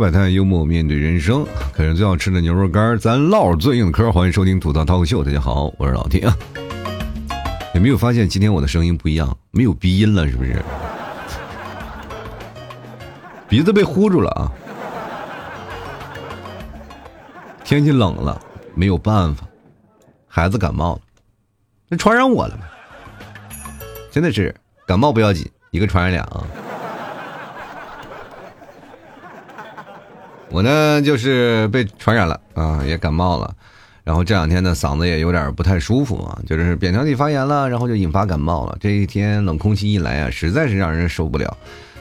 百态，幽默面对人生，啃着最好吃的牛肉干，咱唠最硬的嗑。欢迎收听吐槽脱口秀，大家好，我是老铁。有没有发现今天我的声音不一样？没有鼻音了，是不是？鼻子被呼住了啊！天气冷了，没有办法，孩子感冒了，那传染我了吗？真的是感冒不要紧，一个传染俩啊！我呢就是被传染了啊，也感冒了，然后这两天呢嗓子也有点不太舒服啊，就是扁桃体发炎了，然后就引发感冒了。这一天冷空气一来啊，实在是让人受不了，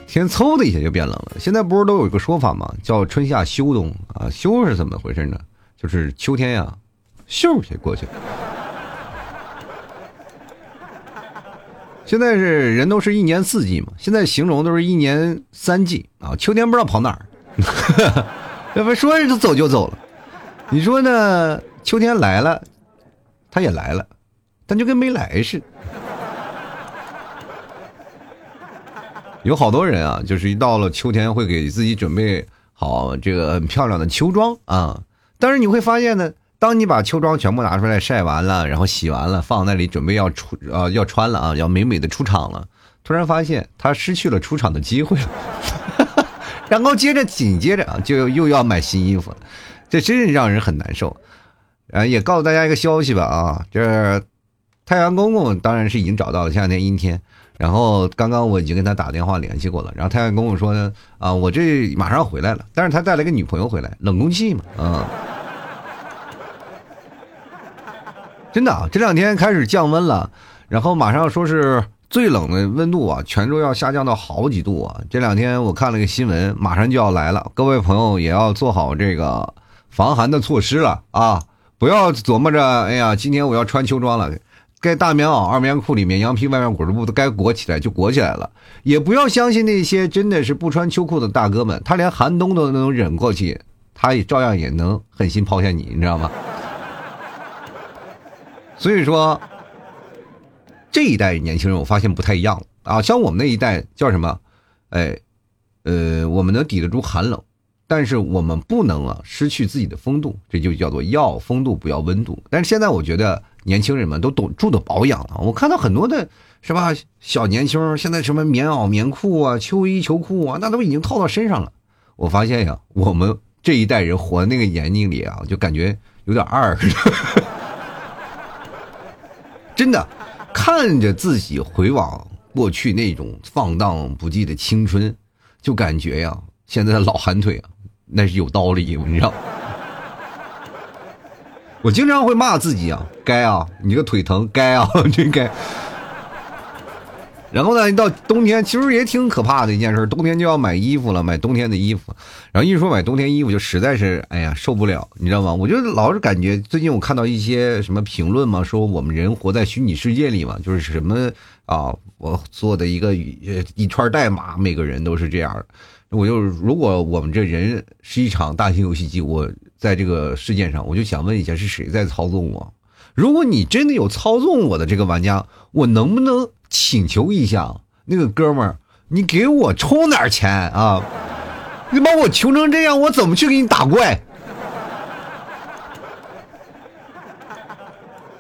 天嗖的一下就变冷了。现在不是都有一个说法吗？叫春夏秋冬啊，秋是怎么回事呢？就是秋天呀，咻就过去了。现在是人都是一年四季嘛，现在形容都是一年三季啊，秋天不知道跑哪儿。要不说就走就走了，你说呢？秋天来了，他也来了，但就跟没来似的。有好多人啊，就是一到了秋天会给自己准备好这个很漂亮的秋装啊。但是你会发现呢，当你把秋装全部拿出来晒完了，然后洗完了，放那里准备要出啊要穿了啊，要美美的出场了，突然发现他失去了出场的机会了。然后接着紧接着啊，就又要买新衣服了，这真是让人很难受。啊，也告诉大家一个消息吧啊，这太阳公公当然是已经找到了，前两天阴天。然后刚刚我已经跟他打电话联系过了，然后太阳公公说呢，啊，我这马上回来了，但是他带了个女朋友回来，冷空气嘛，啊，真的啊，这两天开始降温了，然后马上说是。最冷的温度啊，泉州要下降到好几度啊！这两天我看了个新闻，马上就要来了，各位朋友也要做好这个防寒的措施了啊！不要琢磨着，哎呀，今天我要穿秋装了，该大棉袄、二棉裤里面羊皮外面裹着布都该裹起来就裹起来了，也不要相信那些真的是不穿秋裤的大哥们，他连寒冬都能忍过去，他也照样也能狠心抛下你，你知道吗？所以说。这一代年轻人，我发现不太一样了啊。像我们那一代叫什么？哎，呃，我们能抵得住寒冷，但是我们不能啊失去自己的风度，这就叫做要风度不要温度。但是现在我觉得年轻人们都懂住的保养了。我看到很多的是吧，小年轻现在什么棉袄、棉裤啊、秋衣、秋裤啊，那都已经套到身上了。我发现呀，我们这一代人活那个年龄里啊，就感觉有点二，真的。看着自己回往过去那种放荡不羁的青春，就感觉呀，现在的老寒腿啊，那是有道理，你知道？我经常会骂自己啊，该啊，你这个腿疼，该啊，真 该。然后呢，一到冬天其实也挺可怕的一件事，冬天就要买衣服了，买冬天的衣服。然后一说买冬天衣服，就实在是哎呀受不了，你知道吗？我就老是感觉最近我看到一些什么评论嘛，说我们人活在虚拟世界里嘛，就是什么啊，我做的一个一串代码，每个人都是这样。我就如果我们这人是一场大型游戏机，我在这个世界上，我就想问一下，是谁在操纵我？如果你真的有操纵我的这个玩家，我能不能？请求一下，那个哥们儿，你给我充点钱啊！你把我穷成这样，我怎么去给你打怪？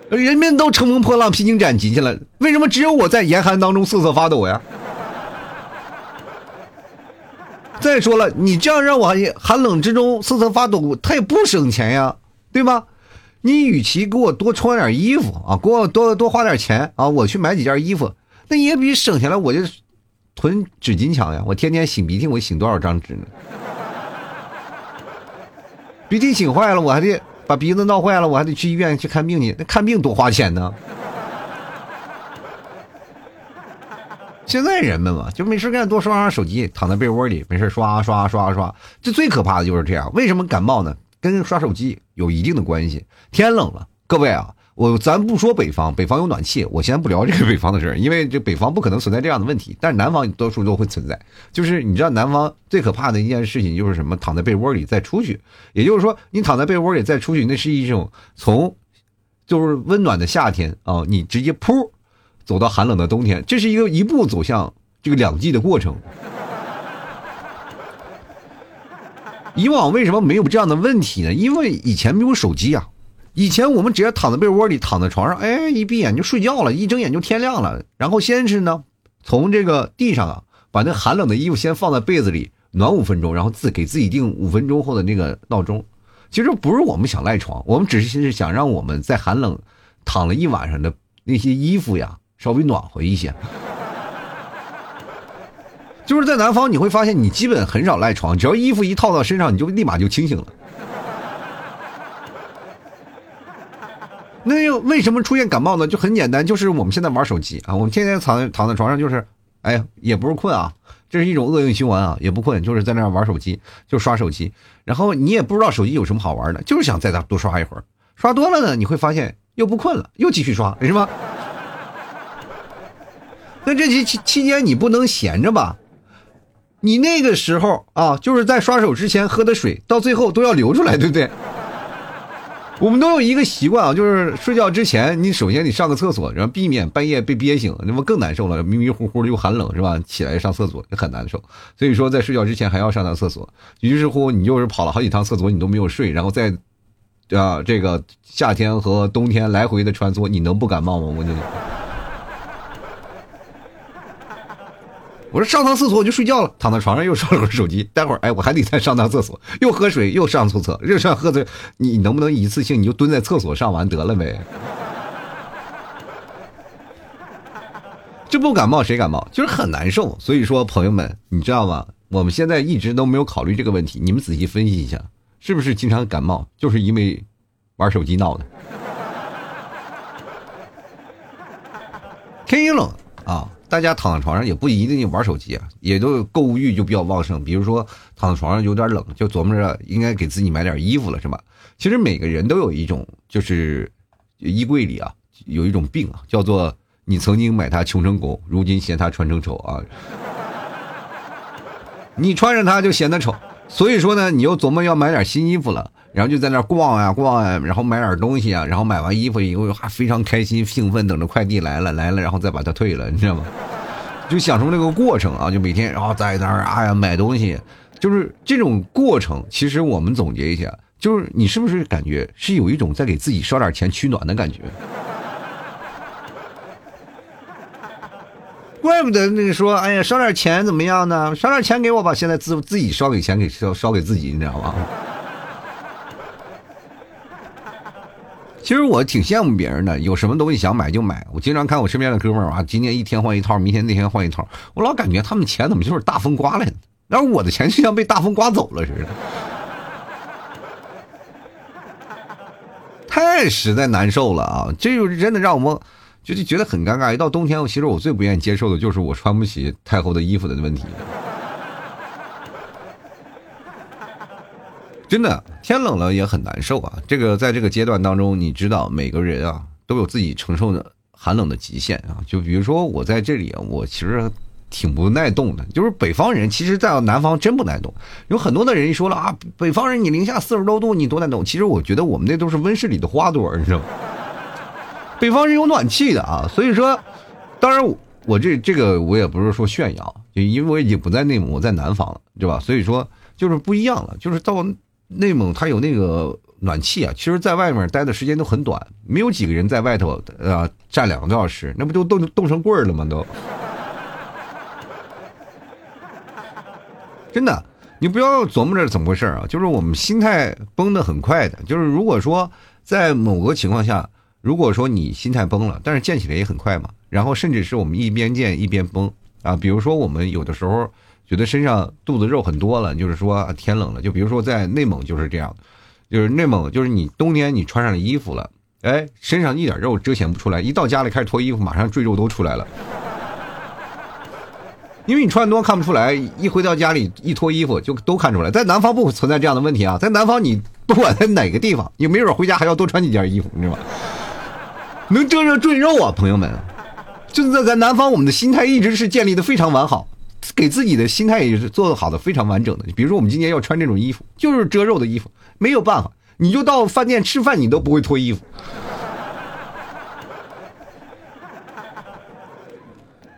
人们都乘风破浪、披荆斩棘去了，为什么只有我在严寒当中瑟瑟发抖呀？再说了，你这样让我寒冷之中瑟瑟发抖，他也不省钱呀，对吧？你与其给我多穿点衣服啊，给我多多花点钱啊，我去买几件衣服。那也比省下来我就囤纸巾强呀！我天天擤鼻涕，我擤多少张纸呢？鼻涕擤坏了，我还得把鼻子闹坏了，我还得去医院去看病去。那看病多花钱呢？现在人们嘛，就没事干多刷刷手机，躺在被窝里没事刷刷刷刷。这最可怕的就是这样。为什么感冒呢？跟刷手机有一定的关系。天冷了，各位啊。我咱不说北方，北方有暖气，我先不聊这个北方的事儿，因为这北方不可能存在这样的问题，但是南方多数都会存在。就是你知道南方最可怕的一件事情就是什么？躺在被窝里再出去，也就是说你躺在被窝里再出去，那是一种从就是温暖的夏天啊，你直接噗走到寒冷的冬天，这是一个一步走向这个两季的过程。以往为什么没有这样的问题呢？因为以前没有手机啊，以前我们只要躺在被窝里，躺在床上，哎，一闭眼就睡觉了，一睁眼就天亮了。然后先是呢，从这个地上啊，把那寒冷的衣服先放在被子里暖五分钟，然后自给自己定五分钟后的那个闹钟。其实不是我们想赖床，我们只是想让我们在寒冷躺了一晚上的那些衣服呀稍微暖和一些。就是在南方，你会发现你基本很少赖床，只要衣服一套到身上，你就立马就清醒了。那又为什么出现感冒呢？就很简单，就是我们现在玩手机啊，我们天天躺躺在床上，就是，哎，也不是困啊，这是一种恶性循环啊，也不困，就是在那玩手机，就刷手机，然后你也不知道手机有什么好玩的，就是想在那多刷一会儿，刷多了呢，你会发现又不困了，又继续刷，是吧？那这期期期间你不能闲着吧？你那个时候啊，就是在刷手之前喝的水，到最后都要流出来，对不对？我们都有一个习惯啊，就是睡觉之前，你首先你上个厕所，然后避免半夜被憋醒，那么更难受了，迷迷糊糊的又寒冷，是吧？起来上厕所也很难受，所以说在睡觉之前还要上趟厕所。于是乎，你就是跑了好几趟厕所，你都没有睡，然后在啊这个夏天和冬天来回的穿梭，你能不感冒吗？我就。我说上趟厕所我就睡觉了，躺在床上又刷了会手机，待会儿哎我还得再上趟厕所，又喝水又上厕所，又上喝的，你能不能一次性你就蹲在厕所上完得了呗？这不感冒谁感冒？就是很难受。所以说朋友们，你知道吗？我们现在一直都没有考虑这个问题，你们仔细分析一下，是不是经常感冒就是因为玩手机闹的？天一冷啊。大家躺在床上也不一定玩手机啊，也都购物欲就比较旺盛。比如说躺在床上有点冷，就琢磨着应该给自己买点衣服了，是吧？其实每个人都有一种，就是衣柜里啊有一种病啊，叫做你曾经买它穷成狗，如今嫌它穿成丑啊。你穿上它就显得丑，所以说呢，你又琢磨要买点新衣服了。然后就在那逛呀逛呀，然后买点东西啊，然后买完衣服以后还非常开心兴奋，等着快递来了来了，然后再把它退了，你知道吗？就享受那个过程啊，就每天然后在那儿哎呀买东西，就是这种过程。其实我们总结一下，就是你是不是感觉是有一种在给自己烧点钱取暖的感觉？怪不得那个说哎呀烧点钱怎么样呢？烧点钱给我吧，现在自自己烧给钱给烧烧给自己，你知道吗？其实我挺羡慕别人的，有什么东西想买就买。我经常看我身边的哥们儿啊，今天一天换一套，明天那天换一套，我老感觉他们钱怎么就是大风刮来的，然后我的钱就像被大风刮走了似的，太实在难受了啊！这就是真的让我们就是觉得很尴尬。一到冬天，我其实我最不愿意接受的就是我穿不起太厚的衣服的问题。真的天冷了也很难受啊！这个在这个阶段当中，你知道每个人啊都有自己承受的寒冷的极限啊。就比如说我在这里，我其实挺不耐冻的。就是北方人，其实在南方真不耐冻。有很多的人说了啊，北方人你零下四十多度你多耐冻。其实我觉得我们那都是温室里的花朵，你知道吗？北方人有暖气的啊，所以说，当然我这这个我也不是说炫耀，就因为我已经不在内蒙，我在南方了，对吧？所以说就是不一样了，就是到。内蒙它有那个暖气啊，其实在外面待的时间都很短，没有几个人在外头啊站两个多小时，那不就冻冻成棍儿了吗？都，真的，你不要琢磨着怎么回事啊，就是我们心态崩的很快的，就是如果说在某个情况下，如果说你心态崩了，但是建起来也很快嘛，然后甚至是我们一边建一边崩啊，比如说我们有的时候。觉得身上肚子肉很多了，就是说天冷了。就比如说在内蒙就是这样，就是内蒙就是你冬天你穿上了衣服了，哎，身上一点肉遮显不出来，一到家里开始脱衣服，马上赘肉都出来了。因为你穿的多看不出来，一回到家里一脱衣服就都看出来。在南方不存在这样的问题啊，在南方你不管在哪个地方，你没准回家还要多穿几件衣服，你知道吗？能遮着赘肉啊，朋友们，就是在在南方，我们的心态一直是建立的非常完好。给自己的心态也是做的好的非常完整的。比如说，我们今年要穿这种衣服，就是遮肉的衣服，没有办法，你就到饭店吃饭，你都不会脱衣服。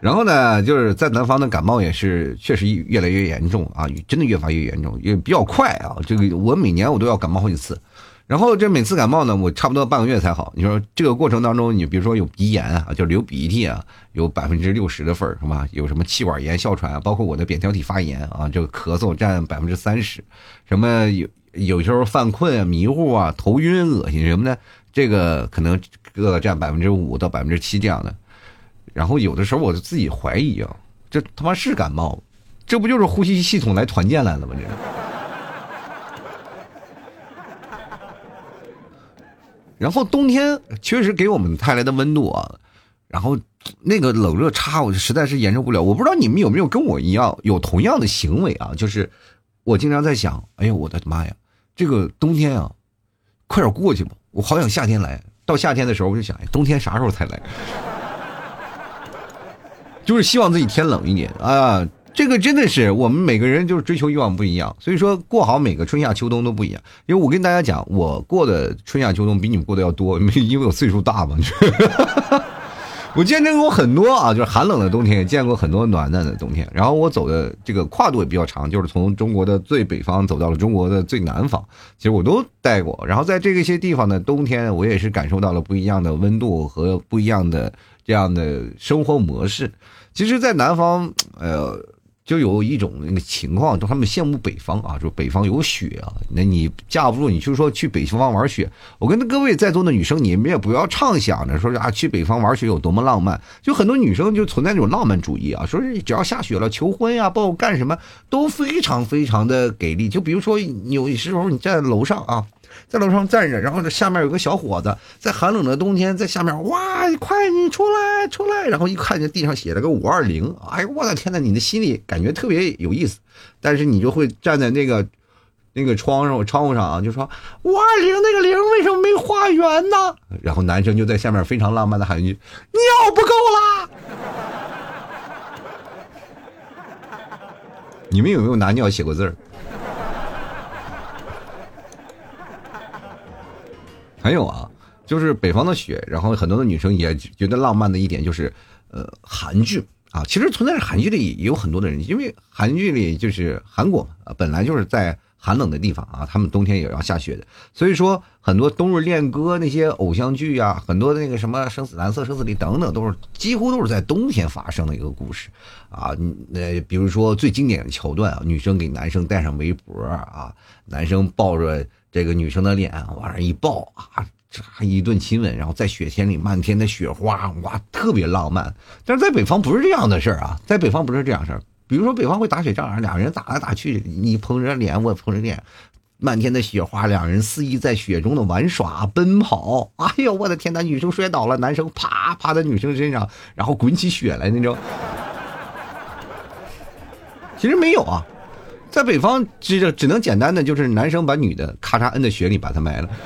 然后呢，就是在南方的感冒也是确实越来越严重啊，真的越发越严重，也比较快啊。这个我每年我都要感冒好几次，然后这每次感冒呢，我差不多半个月才好。你说这个过程当中，你比如说有鼻炎啊，就流鼻涕啊，有百分之六十的份儿是吧？有什么气管炎、哮喘啊，包括我的扁桃体发炎啊，这个咳嗽占百分之三十，什么有有时候犯困啊、迷糊啊、头晕、恶心什么的，这个可能各占百分之五到百分之七这样的。然后有的时候我就自己怀疑啊，这他妈是感冒，这不就是呼吸系统来团建来了吗？这。然后冬天确实给我们带来的温度啊，然后那个冷热差，我实在是忍受不了。我不知道你们有没有跟我一样有同样的行为啊？就是我经常在想，哎呀，我的妈呀，这个冬天啊，快点过去吧！我好想夏天来。到夏天的时候，我就想，哎，冬天啥时候才来？就是希望自己天冷一点啊！这个真的是我们每个人就是追求欲望不一样，所以说过好每个春夏秋冬都不一样。因为我跟大家讲，我过的春夏秋冬比你们过得要多，因为我岁数大嘛。我见证过很多啊，就是寒冷的冬天，也见过很多暖暖的冬天。然后我走的这个跨度也比较长，就是从中国的最北方走到了中国的最南方，其实我都待过。然后在这些地方的冬天，我也是感受到了不一样的温度和不一样的。这样的生活模式，其实，在南方，呃，就有一种那个情况，就他们羡慕北方啊，就北方有雪啊。那你架不住，你就说去北方玩雪。我跟各位在座的女生，你们也不要畅想着说啊，去北方玩雪有多么浪漫。就很多女生就存在那种浪漫主义啊，说是只要下雪了，求婚呀，包括干什么都非常非常的给力。就比如说，有时候你在楼上啊。在楼上站着，然后这下面有个小伙子，在寒冷的冬天，在下面，哇，快你出来，出来！然后一看见地上写了个五二零，哎呦，我的天呐，你的心里感觉特别有意思，但是你就会站在那个那个窗上窗户上啊，就说五二零那个零为什么没画圆呢？然后男生就在下面非常浪漫的喊一句：尿不够啦！你们有没有拿尿写过字儿？还有啊，就是北方的雪，然后很多的女生也觉得浪漫的一点就是，呃，韩剧啊，其实存在韩剧里也有很多的人，因为韩剧里就是韩国啊，本来就是在寒冷的地方啊，他们冬天也要下雪的，所以说很多冬日恋歌那些偶像剧啊，很多那个什么生死蓝色生死恋等等，都是几乎都是在冬天发生的一个故事啊，那比如说最经典的桥段啊，女生给男生戴上围脖啊，男生抱着。这个女生的脸往上一抱啊，这一顿亲吻，然后在雪天里漫天的雪花，哇，特别浪漫。但是在北方不是这样的事儿啊，在北方不是这样事儿。比如说北方会打雪仗，两人打来打去，你捧着脸，我捧着脸，漫天的雪花，两人肆意在雪中的玩耍奔跑。哎呦，我的天哪！女生摔倒了，男生啪趴在女生身上，然后滚起雪来那种。其实没有啊。在北方，只只能简单的就是男生把女的咔嚓摁在雪里把她埋了。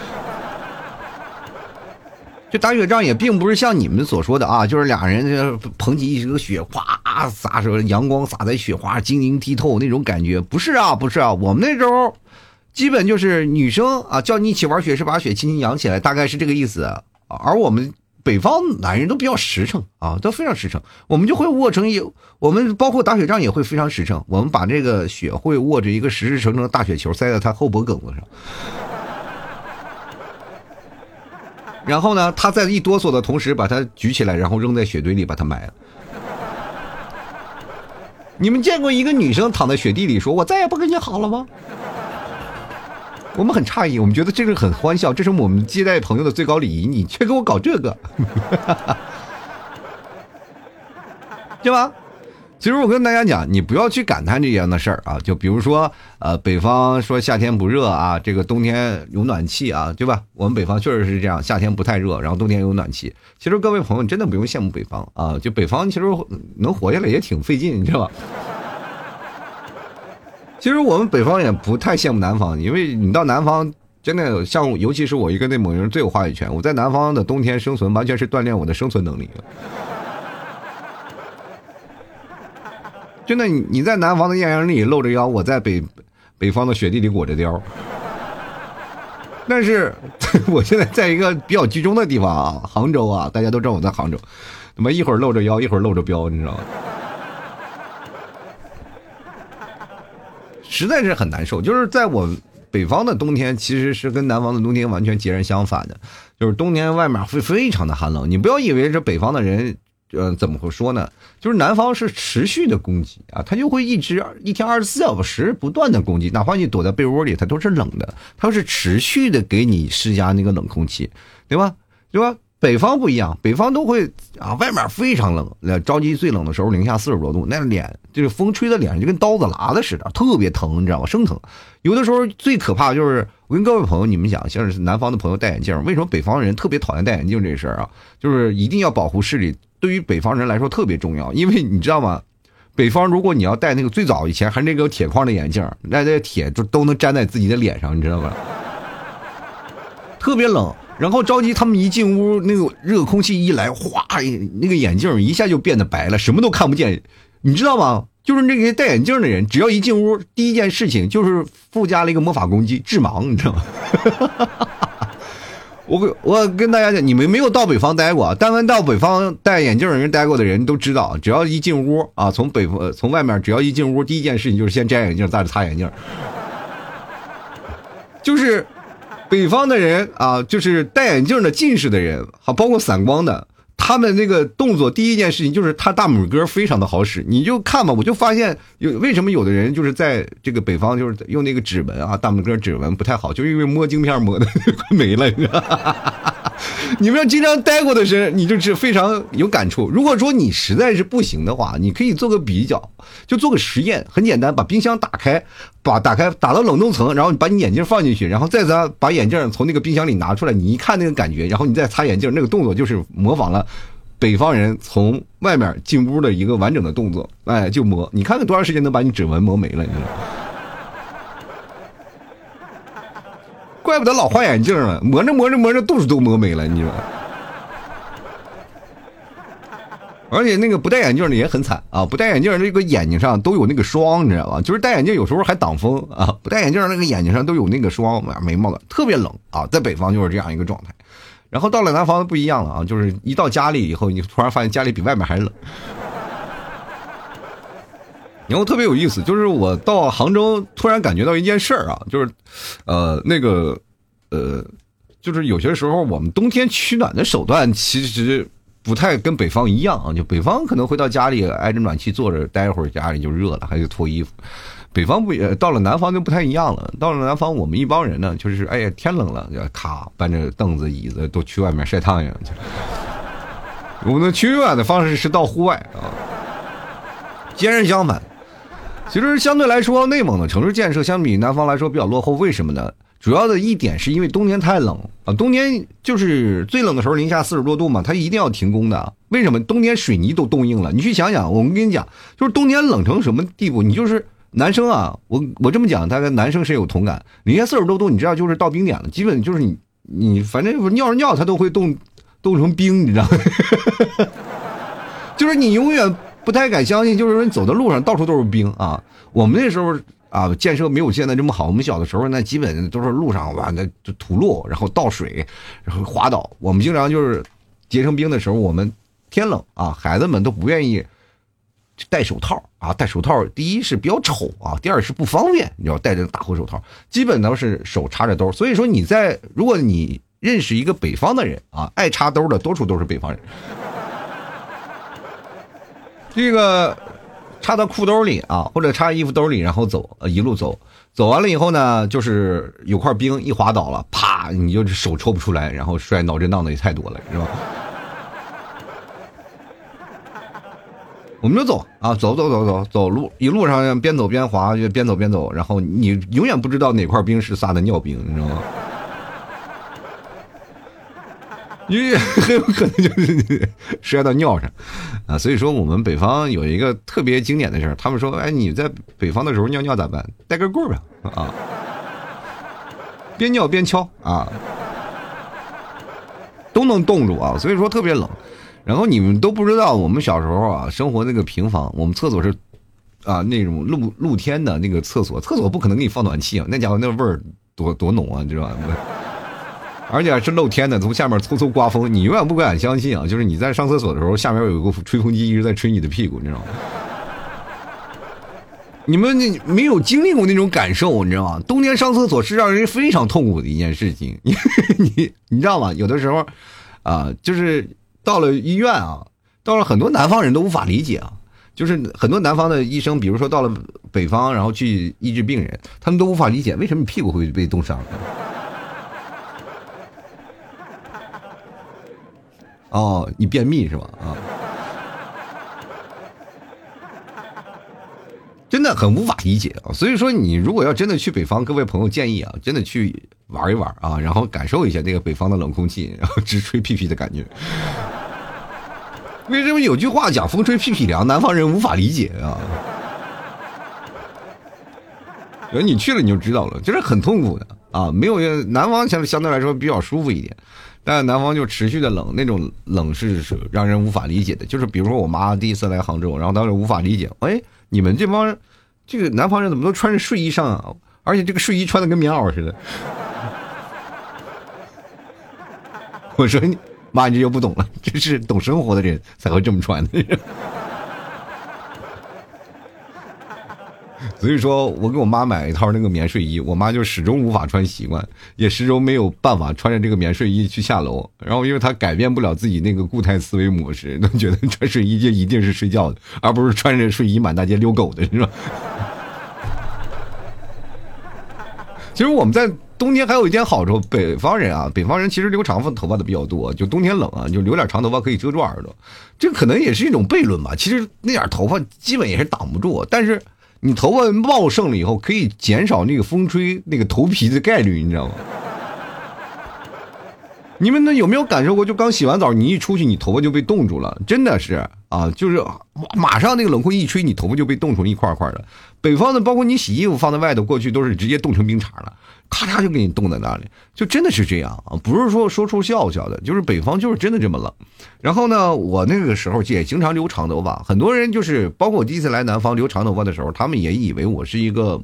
就打雪仗也并不是像你们所说的啊，就是俩人捧起一个雪，哗洒着阳光洒在雪花晶莹剔透那种感觉，不是啊，不是啊，我们那时候基本就是女生啊叫你一起玩雪，是把雪轻轻扬起来，大概是这个意思。而我们。北方男人都比较实诚啊，都非常实诚。我们就会握成一，我们包括打雪仗也会非常实诚。我们把这个雪会握着一个实实诚诚的大雪球塞在他后脖梗子上，然后呢，他在一哆嗦的同时把它举起来，然后扔在雪堆里把它埋了。你们见过一个女生躺在雪地里说：“我再也不跟你好了吗？”我们很诧异，我们觉得这个很欢笑，这是我们接待朋友的最高礼仪，你却给我搞这个，对吧？其实我跟大家讲，你不要去感叹这样的事儿啊，就比如说，呃，北方说夏天不热啊，这个冬天有暖气啊，对吧？我们北方确实是这样，夏天不太热，然后冬天有暖气。其实各位朋友真的不用羡慕北方啊，就北方其实能活下来也挺费劲，你知道吧？其实我们北方也不太羡慕南方，因为你到南方真的像，尤其是我一个内蒙人最有话语权。我在南方的冬天生存，完全是锻炼我的生存能力。真的，你在南方的艳阳里露着腰，我在北北方的雪地里裹着貂。但是 我现在在一个比较居中的地方啊，杭州啊，大家都知道我在杭州。他妈一会儿露着腰，一会儿露着膘，你知道吗？实在是很难受。就是在我北方的冬天，其实是跟南方的冬天完全截然相反的。就是冬天外面会非常的寒冷，你不要以为这北方的人，呃，怎么会说呢？就是南方是持续的攻击啊，他就会一直一天二十四小时不断的攻击，哪怕你躲在被窝里，它都是冷的，它是持续的给你施加那个冷空气，对吧？对吧？北方不一样，北方都会啊，外面非常冷，那着急最冷的时候零下四十多度，那脸就是风吹的脸上就跟刀子剌的似的，特别疼，你知道吗？生疼。有的时候最可怕就是我跟各位朋友你们讲，像是南方的朋友戴眼镜，为什么北方人特别讨厌戴眼镜这事儿啊？就是一定要保护视力，对于北方人来说特别重要，因为你知道吗？北方如果你要戴那个最早以前还是那个铁框的眼镜，那那铁就都能粘在自己的脸上，你知道吗？特别冷。然后着急，他们一进屋，那个热空气一来，哗，那个眼镜一下就变得白了，什么都看不见，你知道吗？就是那些戴眼镜的人，只要一进屋，第一件事情就是附加了一个魔法攻击，致盲，你知道吗？我 我跟大家讲，你们没有到北方待过，但凡到北方戴眼镜的人待过的人都知道，只要一进屋啊，从北方从外面，只要一进屋，第一件事情就是先摘眼镜，再擦眼镜，就是。北方的人啊，就是戴眼镜的近视的人，好，包括散光的，他们那个动作，第一件事情就是他大拇哥非常的好使。你就看吧，我就发现有为什么有的人就是在这个北方，就是用那个指纹啊，大拇哥指纹不太好，就因为摸镜片摸的 快没了。你们要经常待过的人，你就是非常有感触。如果说你实在是不行的话，你可以做个比较，就做个实验，很简单，把冰箱打开，把打开打到冷冻层，然后你把你眼镜放进去，然后再咱把眼镜从那个冰箱里拿出来，你一看那个感觉，然后你再擦眼镜，那个动作就是模仿了北方人从外面进屋的一个完整的动作，哎，就磨，你看看多长时间能把你指纹磨没了，你知道吗？怪不得老换眼镜了，磨着磨着磨着度数都磨没了，你说。而且那个不戴眼镜的也很惨啊，不戴眼镜这个眼睛上都有那个霜，你知道吧？就是戴眼镜有时候还挡风啊，不戴眼镜那个眼睛上都有那个霜，眉毛的特别冷啊，在北方就是这样一个状态。然后到了南方不一样了啊，就是一到家里以后，你突然发现家里比外面还冷。然后特别有意思，就是我到杭州，突然感觉到一件事儿啊，就是，呃，那个，呃，就是有些时候我们冬天取暖的手段其实不太跟北方一样啊。就北方可能回到家里挨着暖气坐着待会儿，家里就热了，还得脱衣服。北方不也到了南方就不太一样了。到了南方，我们一帮人呢，就是哎呀天冷了，就咔搬着凳子椅子都去外面晒太阳去。我们的取暖的方式是到户外啊，截然相反。其实相对来说，内蒙的城市建设相比南方来说比较落后。为什么呢？主要的一点是因为冬天太冷啊，冬天就是最冷的时候，零下四十多度嘛，它一定要停工的。为什么？冬天水泥都冻硬了。你去想想，我们跟你讲，就是冬天冷成什么地步？你就是男生啊，我我这么讲，大概男生深有同感。零下四十多度，你知道就是到冰点了，基本就是你你反正尿着尿它都会冻冻成冰，你知道？就是你永远。不太敢相信，就是说你走的路上到处都是冰啊！我们那时候啊，建设没有现在这么好。我们小的时候那基本都是路上完的，就土路，然后倒水，然后滑倒。我们经常就是结成冰的时候，我们天冷啊，孩子们都不愿意戴手套啊。戴手套，第一是比较丑啊，第二是不方便。你要戴着大厚手套，基本都是手插着兜。所以说你在，如果你认识一个北方的人啊，爱插兜的多数都是北方人。这个插到裤兜里啊，或者插衣服兜里，然后走，一路走，走完了以后呢，就是有块冰一滑倒了，啪，你就手抽不出来，然后摔脑震荡的也太多了，是吧？我们就走啊，走走走走走路，一路上边走边滑，就边走边走，然后你永远不知道哪块冰是撒的尿冰，你知道吗？因为很有可能就是摔到尿上，啊，所以说我们北方有一个特别经典的事儿，他们说，哎，你在北方的时候尿尿咋办？带根棍儿呗，啊，边尿边敲啊，都能冻住啊，所以说特别冷。然后你们都不知道，我们小时候啊，生活那个平房，我们厕所是啊那种露露天的那个厕所，厕所不可能给你放暖气啊，那家伙那味儿多多浓啊，你知道吧？而且是露天的，从下面嗖嗖刮风，你永远不敢相信啊！就是你在上厕所的时候，下面有一个吹风机一直在吹你的屁股，你知道吗？你们没有经历过那种感受，你知道吗？冬天上厕所是让人非常痛苦的一件事情。你你你知道吗？有的时候，啊，就是到了医院啊，到了很多南方人都无法理解啊。就是很多南方的医生，比如说到了北方，然后去医治病人，他们都无法理解为什么屁股会被冻伤。哦，你便秘是吧？啊，真的很无法理解啊！所以说，你如果要真的去北方，各位朋友建议啊，真的去玩一玩啊，然后感受一下那个北方的冷空气，然后直吹屁屁的感觉。为什么有句话讲“风吹屁屁凉”，南方人无法理解啊？而你去了你就知道了，就是很痛苦的啊！没有南方相相对来说比较舒服一点。但南方就持续的冷，那种冷是让人无法理解的。就是比如说我妈第一次来杭州，然后当时无法理解，哎，你们这帮这个南方人怎么都穿着睡衣上啊？而且这个睡衣穿的跟棉袄似的。我说你妈，你这就不懂了，这是懂生活的人才会这么穿的。所以说我给我妈买一套那个棉睡衣，我妈就始终无法穿习惯，也始终没有办法穿着这个棉睡衣去下楼。然后，因为她改变不了自己那个固态思维模式，都觉得穿睡衣就一定是睡觉的，而不是穿着睡衣满大街遛狗的，是吧？其实我们在冬天还有一点好处，北方人啊，北方人其实留长发头发的比较多，就冬天冷啊，就留点长头发可以遮住耳朵，这可能也是一种悖论吧。其实那点头发基本也是挡不住，但是。你头发茂盛了以后，可以减少那个风吹那个头皮的概率，你知道吗？你们那有没有感受过？就刚洗完澡，你一出去，你头发就被冻住了，真的是啊，就是马上那个冷风一吹，你头发就被冻成一块块的。北方的，包括你洗衣服放在外头，过去都是直接冻成冰碴了，咔嚓就给你冻在那里，就真的是这样啊，不是说说出笑笑的，就是北方就是真的这么冷。然后呢，我那个时候也经常留长头发，很多人就是包括我第一次来南方留长头发的时候，他们也以为我是一个。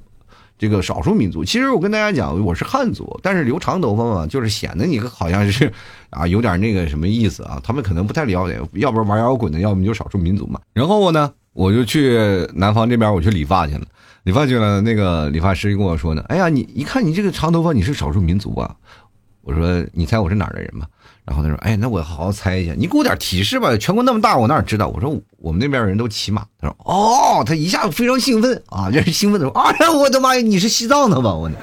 这个少数民族，其实我跟大家讲，我是汉族，但是留长头发嘛，就是显得你好像是啊，有点那个什么意思啊。他们可能不太了解，要不然玩摇滚的，要么就少数民族嘛。然后我呢，我就去南方这边，我去理发去了。理发去了，那个理发师跟我说呢，哎呀，你一看你这个长头发，你是少数民族啊。我说，你猜我是哪儿的人吧？然后他说：“哎，那我好好猜一下，你给我点提示吧。全国那么大，我哪知道？”我说：“我们那边人都骑马。”他说：“哦，他一下子非常兴奋啊，就是兴奋的说：‘哎呀，我的妈呀，你是西藏的吧？’我呢，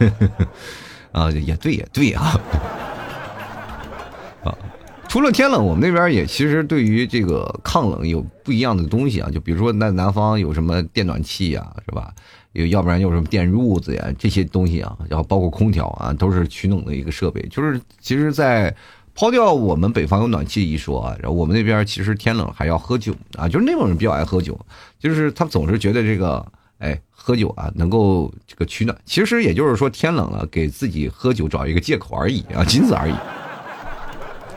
啊，也对，也对啊。除了天冷，我们那边也其实对于这个抗冷有不一样的东西啊，就比如说那南方有什么电暖气呀，是吧？”有，要不然有什么电褥子呀，这些东西啊，然后包括空调啊，都是取暖的一个设备。就是其实，在抛掉我们北方有暖气一说啊，然后我们那边其实天冷还要喝酒啊，就是内蒙人比较爱喝酒，就是他总是觉得这个，哎，喝酒啊能够这个取暖。其实也就是说天冷了，给自己喝酒找一个借口而已啊，仅此而已。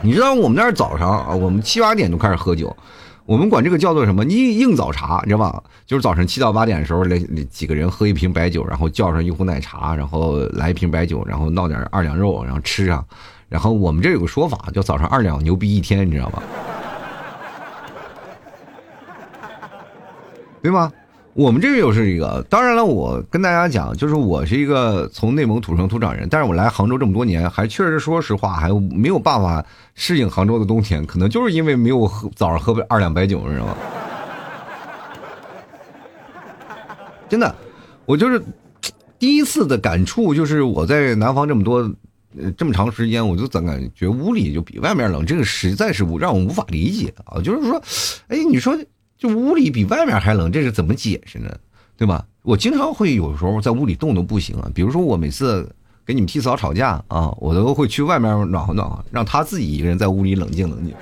你知道我们那儿早上啊，我们七八点就开始喝酒。我们管这个叫做什么？硬硬早茶，你知道吧？就是早晨七到八点的时候，来几个人喝一瓶白酒，然后叫上一壶奶茶，然后来一瓶白酒，然后闹点二两肉，然后吃上。然后我们这有个说法，叫早上二两牛逼一天，你知道吧？对吗？我们这边又是一个。当然了，我跟大家讲，就是我是一个从内蒙土生土长人，但是我来杭州这么多年，还确实说实话，还没有办法。适应杭州的冬天，可能就是因为没有喝早上喝二两白酒，你知道吗？真的，我就是第一次的感触，就是我在南方这么多这么长时间，我就怎感觉屋里就比外面冷，这个实在是让我无法理解啊！就是说，哎，你说就屋里比外面还冷，这是怎么解释呢？对吧？我经常会有时候在屋里冻都不行啊，比如说我每次。跟你们替嫂吵架啊，我都会去外面暖和暖和，让他自己一个人在屋里冷静冷静。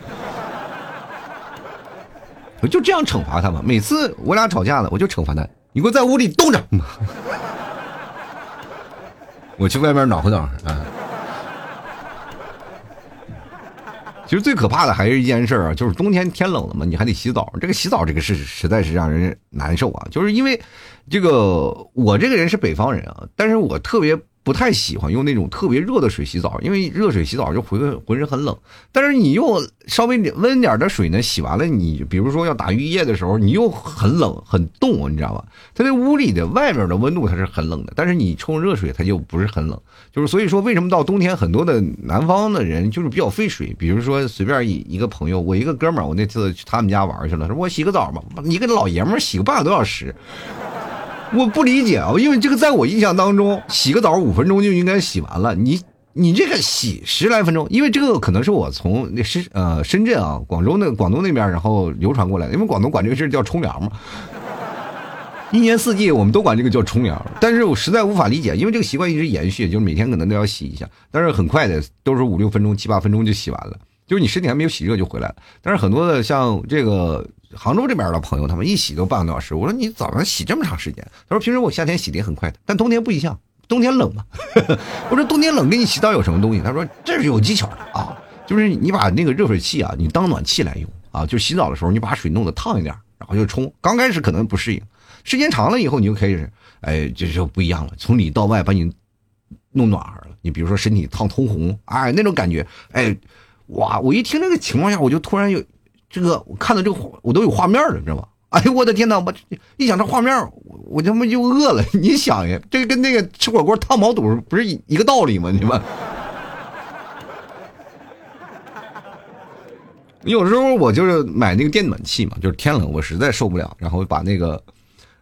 我就这样惩罚他嘛。每次我俩吵架了，我就惩罚他，你给我在屋里冻着。我去外面暖和暖和啊。其实最可怕的还是一件事啊，就是冬天天冷了嘛，你还得洗澡。这个洗澡这个事实在是让人难受啊，就是因为这个我这个人是北方人啊，但是我特别。不太喜欢用那种特别热的水洗澡，因为热水洗澡就浑浑身很冷。但是你用稍微温点的水呢，洗完了你，比如说要打浴液的时候，你又很冷很冻，你知道吧？它那屋里的外面的温度它是很冷的，但是你冲热水它就不是很冷。就是所以说，为什么到冬天很多的南方的人就是比较费水？比如说随便一一个朋友，我一个哥们儿，我那次去他们家玩去了，说我洗个澡吧，一个老爷们儿洗个半个多小时。我不理解啊，因为这个在我印象当中，洗个澡五分钟就应该洗完了。你你这个洗十来分钟，因为这个可能是我从那深呃深圳啊广州那广东那边然后流传过来的，因为广东管这个事叫冲凉嘛。一年四季我们都管这个叫冲凉，但是我实在无法理解，因为这个习惯一直延续，就是每天可能都要洗一下，但是很快的都是五六分钟、七八分钟就洗完了，就是你身体还没有洗热就回来了。但是很多的像这个。杭州这边的朋友，他们一洗都半个多小时。我说你早上洗这么长时间？他说平时我夏天洗的也很快的，但冬天不一样，冬天冷嘛。我说冬天冷给你洗澡有什么东西？他说这是有技巧的啊，就是你把那个热水器啊，你当暖气来用啊，就洗澡的时候你把水弄得烫一点，然后就冲。刚开始可能不适应，时间长了以后你就可以，哎，这就不一样了，从里到外把你弄暖和了。你比如说身体烫通红，哎，那种感觉，哎，哇！我一听这个情况下，我就突然有。这个我看到这个我都有画面了，你知道吗？哎呦我的天哪！我一想这画面，我我他妈就饿了。你想呀，这跟那个吃火锅烫毛肚不是一个道理吗？你们，有时候我就是买那个电暖气嘛，就是天冷我实在受不了，然后把那个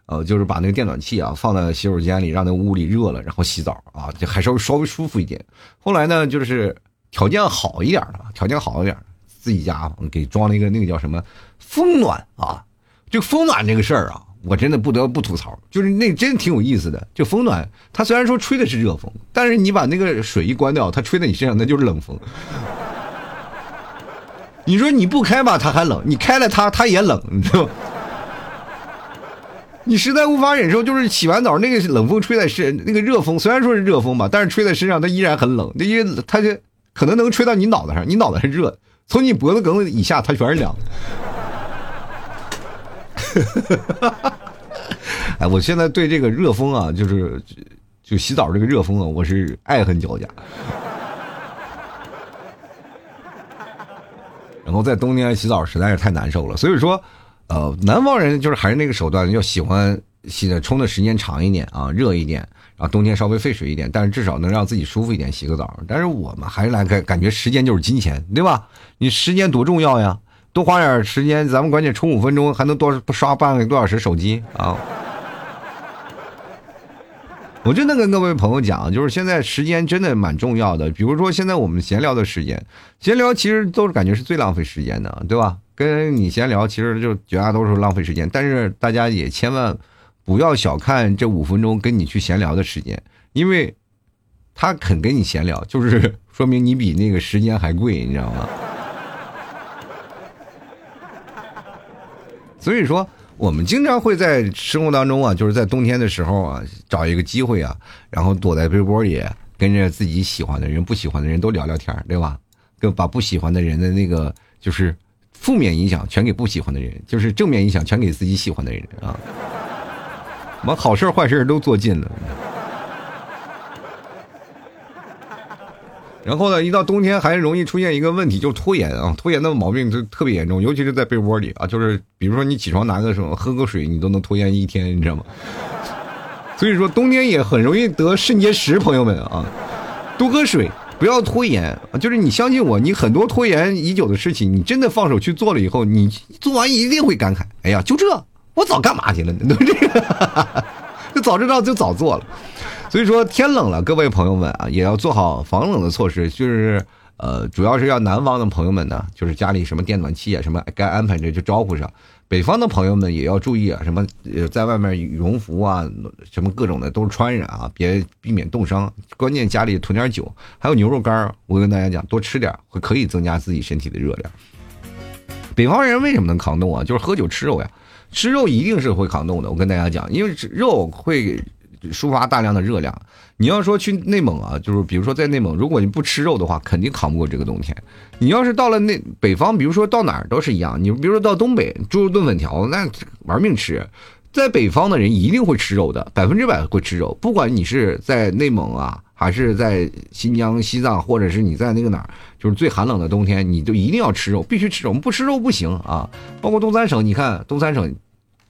呃，就是把那个电暖气啊放在洗手间里，让那屋里热了，然后洗澡啊，就还稍微稍微舒服一点。后来呢，就是条件好一点的，条件好一点。自己家给装了一个那个叫什么风暖啊，这个风暖这个事儿啊，我真的不得不吐槽，就是那真挺有意思的。就风暖，它虽然说吹的是热风，但是你把那个水一关掉，它吹在你身上那就是冷风。你说你不开吧，它还冷；你开了它，它也冷，你知道吗？你实在无法忍受，就是洗完澡那个冷风吹在身，那个热风虽然说是热风吧，但是吹在身上它依然很冷，因为它就可能能吹到你脑袋上，你脑袋是热的。从你脖子梗子以下，它全是凉。哎，我现在对这个热风啊，就是就洗澡这个热风啊，我是爱恨交加。然后在冬天洗澡实在是太难受了，所以说，呃，南方人就是还是那个手段，要喜欢洗的冲的时间长一点啊，热一点。啊，冬天稍微费水一点，但是至少能让自己舒服一点，洗个澡。但是我们还是来感感觉时间就是金钱，对吧？你时间多重要呀，多花点时间，咱们关键充五分钟还能多刷半个多小时手机啊！我真的跟各位朋友讲，就是现在时间真的蛮重要的。比如说现在我们闲聊的时间，闲聊其实都是感觉是最浪费时间的，对吧？跟你闲聊其实就绝大多数浪费时间，但是大家也千万。不要小看这五分钟跟你去闲聊的时间，因为，他肯跟你闲聊，就是说明你比那个时间还贵，你知道吗？所以说，我们经常会在生活当中啊，就是在冬天的时候啊，找一个机会啊，然后躲在被窝里，跟着自己喜欢的人、不喜欢的人都聊聊天，对吧？跟把不喜欢的人的那个就是负面影响全给不喜欢的人，就是正面影响全给自己喜欢的人啊。我好事坏事都做尽了，然后呢，一到冬天还容易出现一个问题，就是拖延啊，拖延的毛病就特别严重，尤其是在被窝里啊，就是比如说你起床拿个什么喝个水，你都能拖延一天，你知道吗？所以说冬天也很容易得肾结石，朋友们啊，多喝水，不要拖延就是你相信我，你很多拖延已久的事情，你真的放手去做了以后，你做完一定会感慨，哎呀，就这。我早干嘛去了呢？都这个，就早知道就早做了。所以说天冷了，各位朋友们啊，也要做好防冷的措施。就是呃，主要是要南方的朋友们呢，就是家里什么电暖气啊，什么该安排着就招呼上。北方的朋友们也要注意啊，什么呃，在外面羽绒服啊，什么各种的都穿上啊，别避免冻伤。关键家里囤点酒，还有牛肉干我跟大家讲，多吃点会可以增加自己身体的热量。北方人为什么能抗冻啊？就是喝酒吃肉呀。吃肉一定是会抗冻的，我跟大家讲，因为肉会抒发大量的热量。你要说去内蒙啊，就是比如说在内蒙，如果你不吃肉的话，肯定扛不过这个冬天。你要是到了那北方，比如说到哪儿都是一样，你比如说到东北，猪肉炖粉条，那玩命吃。在北方的人一定会吃肉的，百分之百会吃肉，不管你是在内蒙啊。还是在新疆、西藏，或者是你在那个哪儿，就是最寒冷的冬天，你就一定要吃肉，必须吃肉，不吃肉不行啊。包括东三省，你看东三省。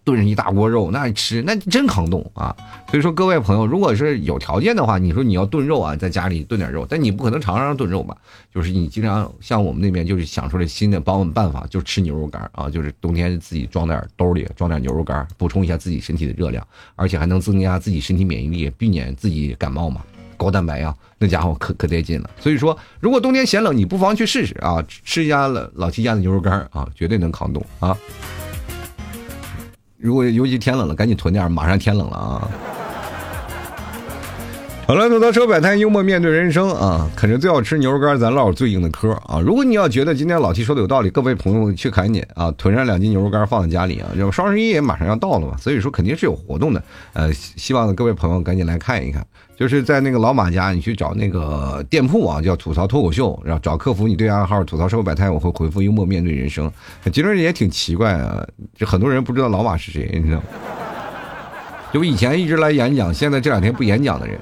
炖上一大锅肉，那吃那真抗冻啊！所以说，各位朋友，如果是有条件的话，你说你要炖肉啊，在家里炖点肉，但你不可能常常炖肉吧？就是你经常像我们那边，就是想出来新的帮我们办法，就吃牛肉干啊，就是冬天自己装点兜里，装点牛肉干，补充一下自己身体的热量，而且还能增加自己身体免疫力，避免自己感冒嘛。高蛋白啊，那家伙可可带劲了。所以说，如果冬天嫌冷，你不妨去试试啊，吃一下老老七家的牛肉干啊，绝对能扛冻啊。如果尤其天冷了，赶紧囤点，马上天冷了啊！好了，吐槽车百态，幽默面对人生啊！啃着最好吃牛肉干，咱唠最硬的嗑啊！如果你要觉得今天老七说的有道理，各位朋友去赶紧啊，囤上两斤牛肉干放在家里啊！就双十一也马上要到了嘛，所以说肯定是有活动的。呃，希望各位朋友赶紧来看一看。就是在那个老马家，你去找那个店铺啊，叫吐槽脱口秀，然后找客服，你对暗号吐槽社会百态，我会回复幽默面对人生。其实也挺奇怪啊，就很多人不知道老马是谁，你知道吗？就以前一直来演讲，现在这两天不演讲的人，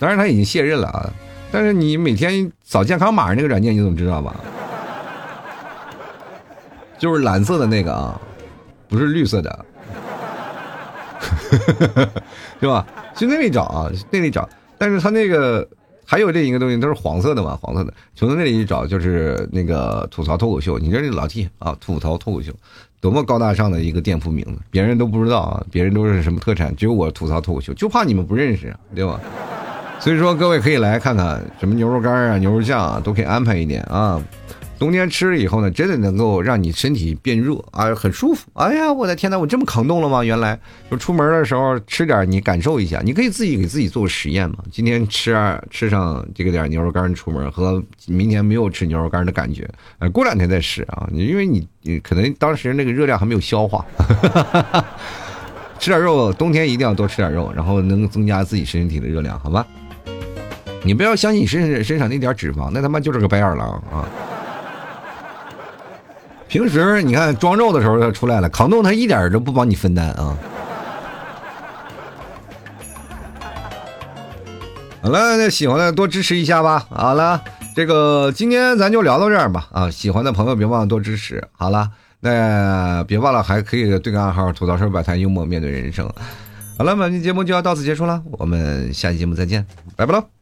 当然他已经卸任了啊。但是你每天扫健康码那个软件，你怎么知道吧？就是蓝色的那个啊，不是绿色的。是吧？去那里找啊，那里找。但是他那个还有另一个东西，都是黄色的嘛，黄色的。从那里一找，就是那个吐槽脱口秀。你这老 T 啊，吐槽脱口秀，多么高大上的一个店铺名字，别人都不知道啊，别人都是什么特产，只有我吐槽脱口秀，就怕你们不认识，对吧？所以说，各位可以来看看，什么牛肉干啊、牛肉酱啊，都可以安排一点啊。冬天吃了以后呢，真的能够让你身体变热啊，很舒服。哎呀，我的天哪，我这么抗冻了吗？原来就出门的时候吃点，你感受一下。你可以自己给自己做个实验嘛。今天吃吃上这个点牛肉干出门，和明天没有吃牛肉干的感觉，呃，过两天再试啊。因为你你可能当时那个热量还没有消化，吃点肉，冬天一定要多吃点肉，然后能增加自己身体的热量，好吧？你不要相信你身身上那点脂肪，那他妈就是个白眼狼啊！平时你看装肉的时候他出来了，抗冻他一点都不帮你分担啊。好了，那喜欢的多支持一下吧。好了，这个今天咱就聊到这儿吧。啊，喜欢的朋友别忘了多支持。好了，那别忘了还可以对个暗号，吐槽说百态幽默面对人生。好了，本期节目就要到此结束了，我们下期节目再见，拜拜喽。